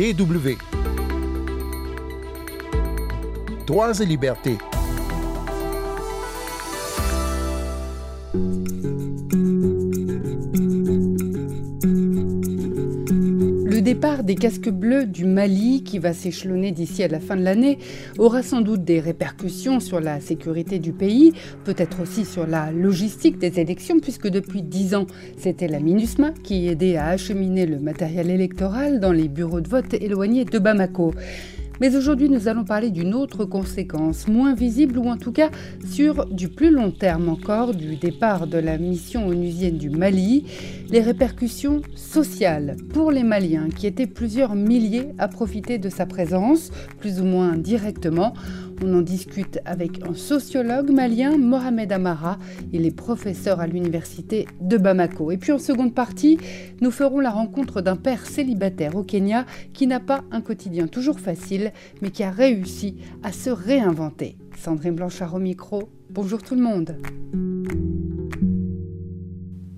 DW. Droits et libertés. Départ des casques bleus du Mali, qui va s'échelonner d'ici à la fin de l'année, aura sans doute des répercussions sur la sécurité du pays, peut-être aussi sur la logistique des élections, puisque depuis dix ans, c'était la MINUSMA qui aidait à acheminer le matériel électoral dans les bureaux de vote éloignés de Bamako. Mais aujourd'hui, nous allons parler d'une autre conséquence, moins visible ou en tout cas sur du plus long terme encore du départ de la mission onusienne du Mali, les répercussions sociales pour les Maliens qui étaient plusieurs milliers à profiter de sa présence, plus ou moins directement. On en discute avec un sociologue malien, Mohamed Amara. Il est professeur à l'université de Bamako. Et puis en seconde partie, nous ferons la rencontre d'un père célibataire au Kenya qui n'a pas un quotidien toujours facile, mais qui a réussi à se réinventer. Sandrine Blanchard au micro. Bonjour tout le monde.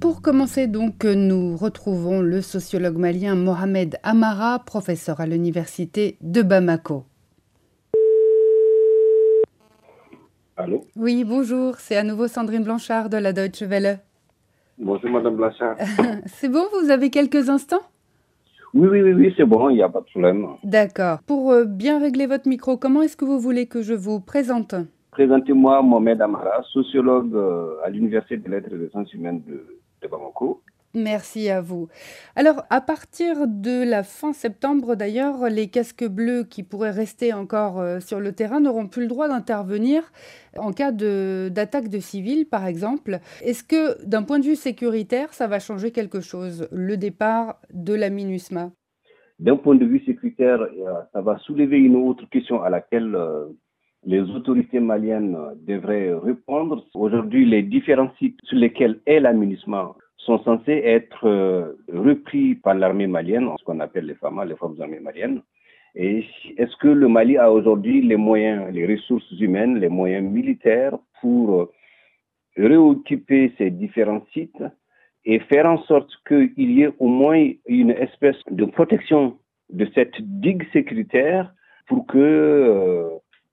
Pour commencer donc, nous retrouvons le sociologue malien Mohamed Amara, professeur à l'université de Bamako. Allô? Oui, bonjour, c'est à nouveau Sandrine Blanchard de la Deutsche Welle. Bonjour Madame Blanchard. c'est bon, vous avez quelques instants? Oui, oui, oui, oui c'est bon, il n'y a pas de problème. D'accord. Pour euh, bien régler votre micro, comment est-ce que vous voulez que je vous présente? Présentez-moi Mohamed Amara, sociologue euh, à l'Université des lettres et des sciences humaines de, de Bamako. Merci à vous. Alors, à partir de la fin septembre, d'ailleurs, les casques bleus qui pourraient rester encore euh, sur le terrain n'auront plus le droit d'intervenir en cas d'attaque de, civils, par exemple. Est-ce que, d'un point de vue sécuritaire, ça va changer quelque chose, le départ de la MINUSMA? D'un point de vue sécuritaire, ça va soulever une autre question à laquelle euh, les autorités maliennes devraient répondre. Aujourd'hui, les différents sites sur lesquels est la MINUSMA sont censés être euh, repris par l'armée malienne, ce qu'on appelle les FAMA, les forces armées maliennes. Et est-ce que le Mali a aujourd'hui les moyens, les ressources humaines, les moyens militaires pour euh, réoccuper ces différents sites et faire en sorte qu'il y ait au moins une espèce de protection de cette digue sécuritaire pour que euh,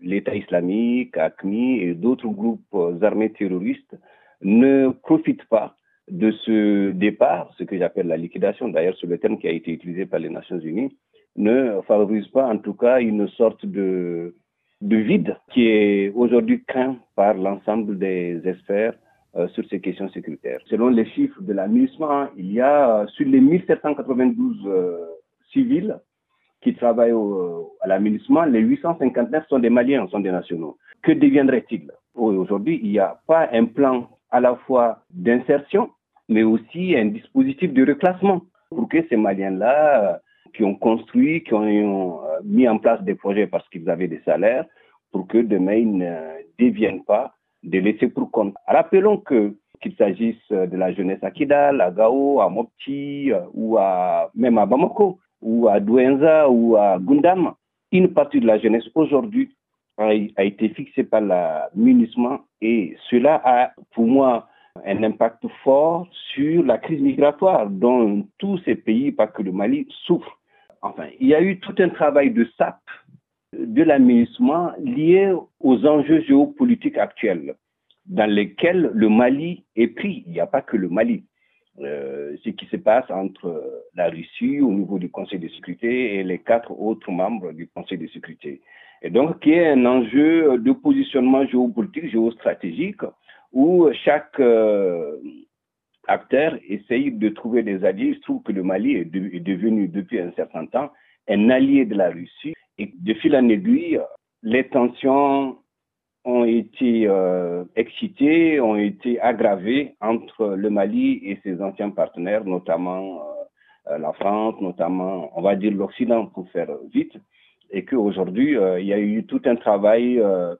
l'État islamique, ACMI et d'autres groupes armés terroristes ne profitent pas de ce départ, ce que j'appelle la liquidation, d'ailleurs c'est le terme qui a été utilisé par les Nations Unies, ne favorise pas en tout cas une sorte de, de vide qui est aujourd'hui craint par l'ensemble des experts euh, sur ces questions sécuritaires. Selon les chiffres de la MINUSMA, il y a sur les 1792 euh, civils qui travaillent à la MINUSMA, les 859 sont des Maliens, sont des nationaux. Que deviendrait-il? Aujourd'hui, il n'y a pas un plan à la fois d'insertion, mais aussi un dispositif de reclassement pour que ces Maliens-là, qui ont construit, qui ont mis en place des projets parce qu'ils avaient des salaires, pour que demain ils ne deviennent pas des laissés pour compte. Rappelons que qu'il s'agisse de la jeunesse à Kidal, à Gao, à Mopti, ou à, même à Bamako, ou à Douenza, ou à Gundam, une partie de la jeunesse aujourd'hui a, été fixée par la MINUSMA et cela a, pour moi, un impact fort sur la crise migratoire dont tous ces pays, pas que le Mali, souffrent. Enfin, il y a eu tout un travail de SAP de la MINUSMA lié aux enjeux géopolitiques actuels dans lesquels le Mali est pris. Il n'y a pas que le Mali. Euh, ce qui se passe entre la Russie au niveau du Conseil de sécurité et les quatre autres membres du Conseil de sécurité. Et donc, qui est un enjeu de positionnement géopolitique, géostratégique, où chaque euh, acteur essaye de trouver des alliés. Il se trouve que le Mali est, de, est, devenu depuis un certain temps un allié de la Russie. Et de fil en aiguille, les tensions ont été euh, excitées, ont été aggravées entre le Mali et ses anciens partenaires, notamment euh, la France, notamment, on va dire l'Occident pour faire vite, et qu'aujourd'hui, euh, il y a eu tout un travail, euh,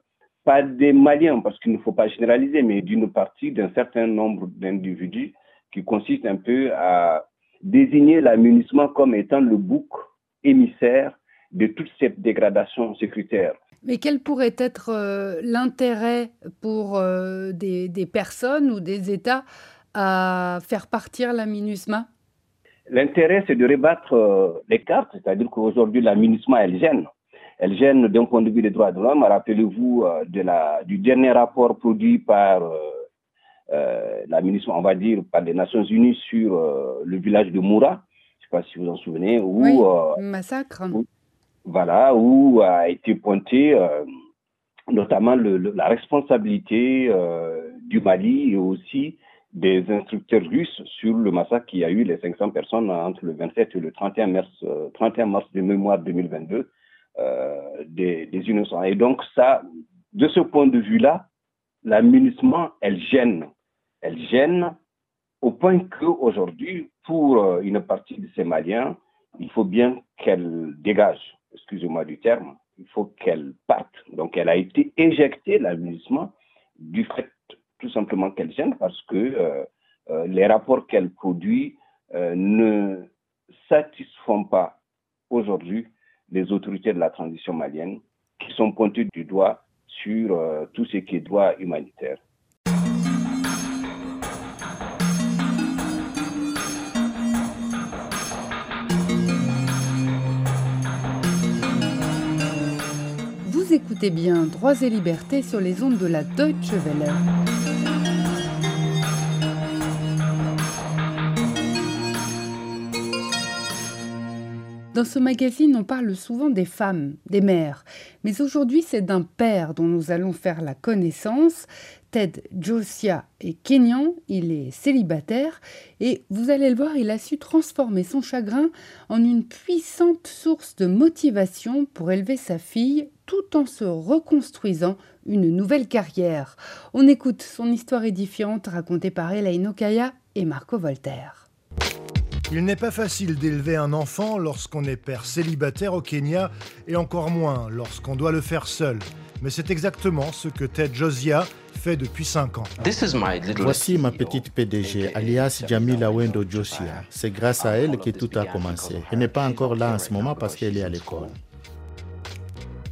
pas des Maliens, parce qu'il ne faut pas généraliser, mais d'une partie, d'un certain nombre d'individus, qui consiste un peu à désigner l'amunissement comme étant le bouc émissaire de toute cette dégradation sécuritaire. Mais quel pourrait être euh, l'intérêt pour des, des, personnes ou des États à faire partir la MINUSMA L'intérêt, c'est de rebattre euh, les cartes, c'est-à-dire qu'aujourd'hui, la elle gêne. Elle gêne d'un point de vue des droits de l'homme. Rappelez-vous euh, de du dernier rapport produit par euh, la MINUSMA, on va dire, par les Nations Unies sur le village de Moura. Je ne sais pas si vous en souvenez. Où, oui, massacre. voilà, où a été pointé notamment la responsabilité du Mali et aussi des instructeurs russes sur le massacre qui a eu les 500 personnes entre le 27 et le 31 mars, 31 euh, mars de mémoire 2022 euh, des, innocents. Et donc ça, de ce point de vue-là, la elle gêne. Elle gêne au point qu'aujourd'hui, pour euh, une partie de ces Maliens, il faut bien qu'elle dégage, excusez-moi du terme, il faut qu'elle parte. Donc elle a été éjectée, la du fait tout simplement qu'elle gêne parce que euh, euh, les rapports qu'elle produit euh, ne satisfont pas aujourd'hui les autorités de la transition malienne qui sont pointées du doigt sur tout ce qui est droit humanitaire. Vous écoutez bien Droits et libertés sur les ondes de la Deutsche Welle. Dans ce magazine, on parle souvent des femmes, des mères. Mais aujourd'hui, c'est d'un père dont nous allons faire la connaissance. Ted Josia est kényan, il est célibataire et vous allez le voir, il a su transformer son chagrin en une puissante source de motivation pour élever sa fille tout en se reconstruisant une nouvelle carrière. On écoute son histoire édifiante racontée par Elaine Okaya et Marco Voltaire. Il n'est pas facile d'élever un enfant lorsqu'on est père célibataire au Kenya et encore moins lorsqu'on doit le faire seul. Mais c'est exactement ce que Ted Josia fait depuis 5 ans. Voici ma petite PDG, alias Jamila Wendo Josia. C'est grâce à elle que tout a commencé. Elle n'est pas encore là en ce moment parce qu'elle est à l'école.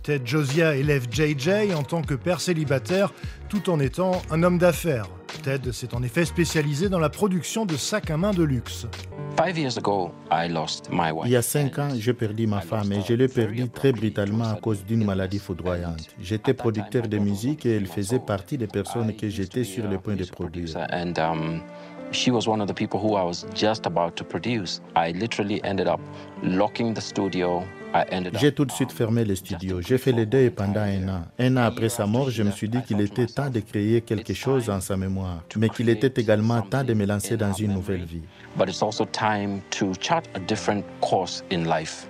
Ted Josia élève JJ en tant que père célibataire tout en étant un homme d'affaires. Ted s'est en effet spécialisé dans la production de sacs à main de luxe. Il y a cinq ans, j'ai perdu ma femme et je l'ai perdue très brutalement à cause d'une maladie foudroyante. J'étais producteur de musique et elle faisait partie des personnes que j'étais sur le point de produire. She was one of the people who I was just about to produce. I literally ended up locking the studio. J'ai tout de suite fermé le studio. J'ai fait le deuil pendant un an. Un an après sa mort, je me suis dit qu'il était temps de créer quelque chose en sa mémoire, mais qu'il était également temps de me lancer dans une nouvelle vie. But it's also time to chart a different course in life.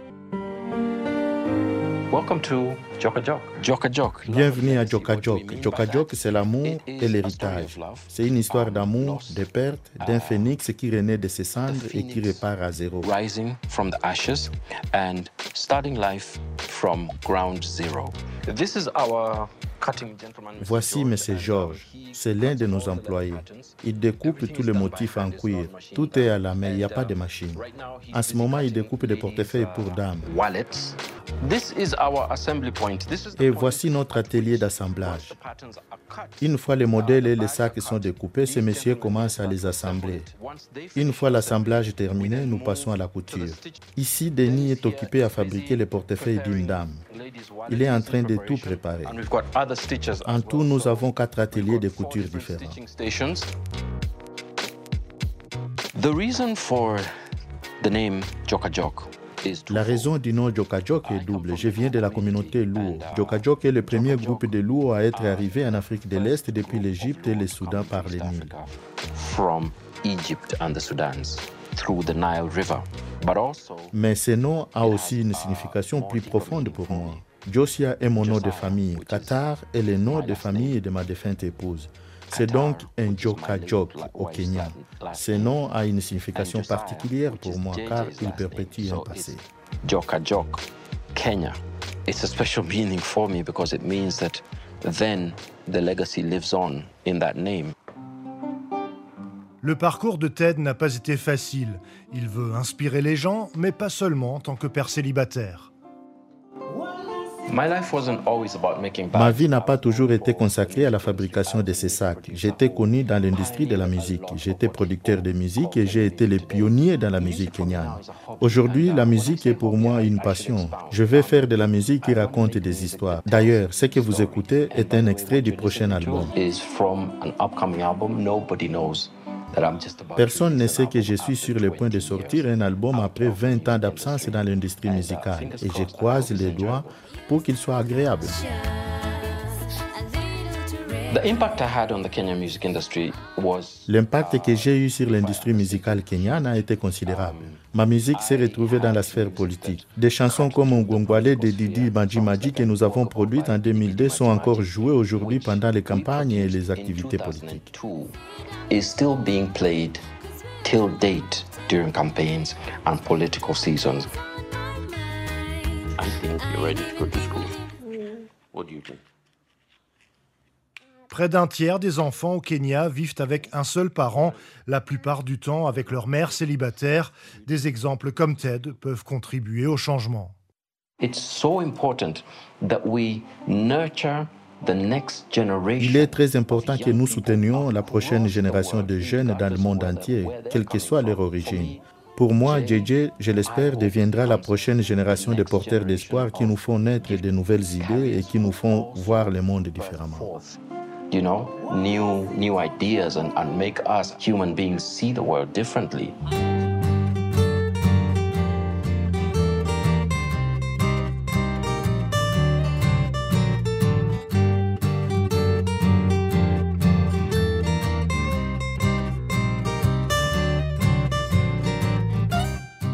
Welcome to Joka Jok. Bienvenue à Joka Jok. Joka Jok, c'est l'amour et l'héritage. C'est une histoire d'amour, de perte, d'un phénix qui renaît de ses cendres et qui repart à zéro. Rising from the ashes and starting life from ground zero. This is our Voici M. Georges, c'est l'un de nos employés. Il découpe tous les motifs en cuir. Tout est à la main, il n'y a pas de machine. En ce moment, il découpe des portefeuilles pour dames. Et voici notre atelier d'assemblage. Une fois les modèles et les sacs sont découpés, ces messieurs commencent à les assembler. Une fois l'assemblage terminé, nous passons à la couture. Ici, Denis est occupé à fabriquer les portefeuilles d'une dame. Il est en train de tout préparer. En tout, nous avons quatre ateliers de couture différents. La raison du nom Jokajok est double. Je viens de la communauté Luo. Jokajok est le premier groupe de Luo à être arrivé en Afrique de l'Est depuis l'Égypte et le Soudan par le Nil. Mais ce nom a aussi une signification plus profonde pour moi. Josia est mon nom de famille. Qatar est le nom de famille de ma défunte épouse. C'est donc un Joka Jok au Kenya. Ce nom a une signification particulière pour moi car il perpétue un passé. Joka Jok, Kenya. It's a special meaning for me because it means that then the legacy lives on in that name. Le parcours de Ted n'a pas été facile. Il veut inspirer les gens, mais pas seulement en tant que père célibataire. Ma vie n'a pas toujours été consacrée à la fabrication de ces sacs. J'étais connu dans l'industrie de la musique. J'étais producteur de musique et j'ai été le pionnier dans la musique kenyane. Aujourd'hui, la musique est pour moi une passion. Je vais faire de la musique qui raconte des histoires. D'ailleurs, ce que vous écoutez est un extrait du prochain album. Personne ne sait que je suis sur le point de sortir un album après 20 ans d'absence dans l'industrie musicale et je croise les doigts pour qu'il soit agréable. L'impact que j'ai eu sur l'industrie musicale kenyane a été considérable. Ma musique s'est retrouvée dans la sphère politique. Des chansons comme Ngongwale de Didi Maji que nous avons produites en 2002 sont encore jouées aujourd'hui pendant les campagnes et les activités politiques. I think you're ready to go to school. What do you think? Près d'un tiers des enfants au Kenya vivent avec un seul parent, la plupart du temps avec leur mère célibataire. Des exemples comme Ted peuvent contribuer au changement. It's so important that we nurture il est très important que nous soutenions la prochaine génération de jeunes dans le monde entier, quelle que soit leur origine. Pour moi, JJ, je l'espère, deviendra la prochaine génération de porteurs d'espoir qui nous font naître de nouvelles idées et qui nous font voir le monde différemment. You know, new, new ideas and, and make us human beings see the world differently.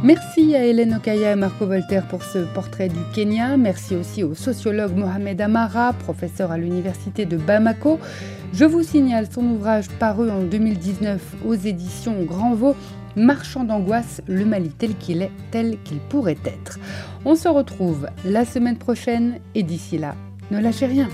Merci à Hélène Okaya et Marco Voltaire pour ce portrait du Kenya. Merci aussi au sociologue Mohamed Amara, professeur à l'université de Bamako. Je vous signale son ouvrage paru en 2019 aux éditions Grand Vaux, Marchand d'angoisse, le Mali tel qu'il est, tel qu'il pourrait être. On se retrouve la semaine prochaine et d'ici là, ne lâchez rien.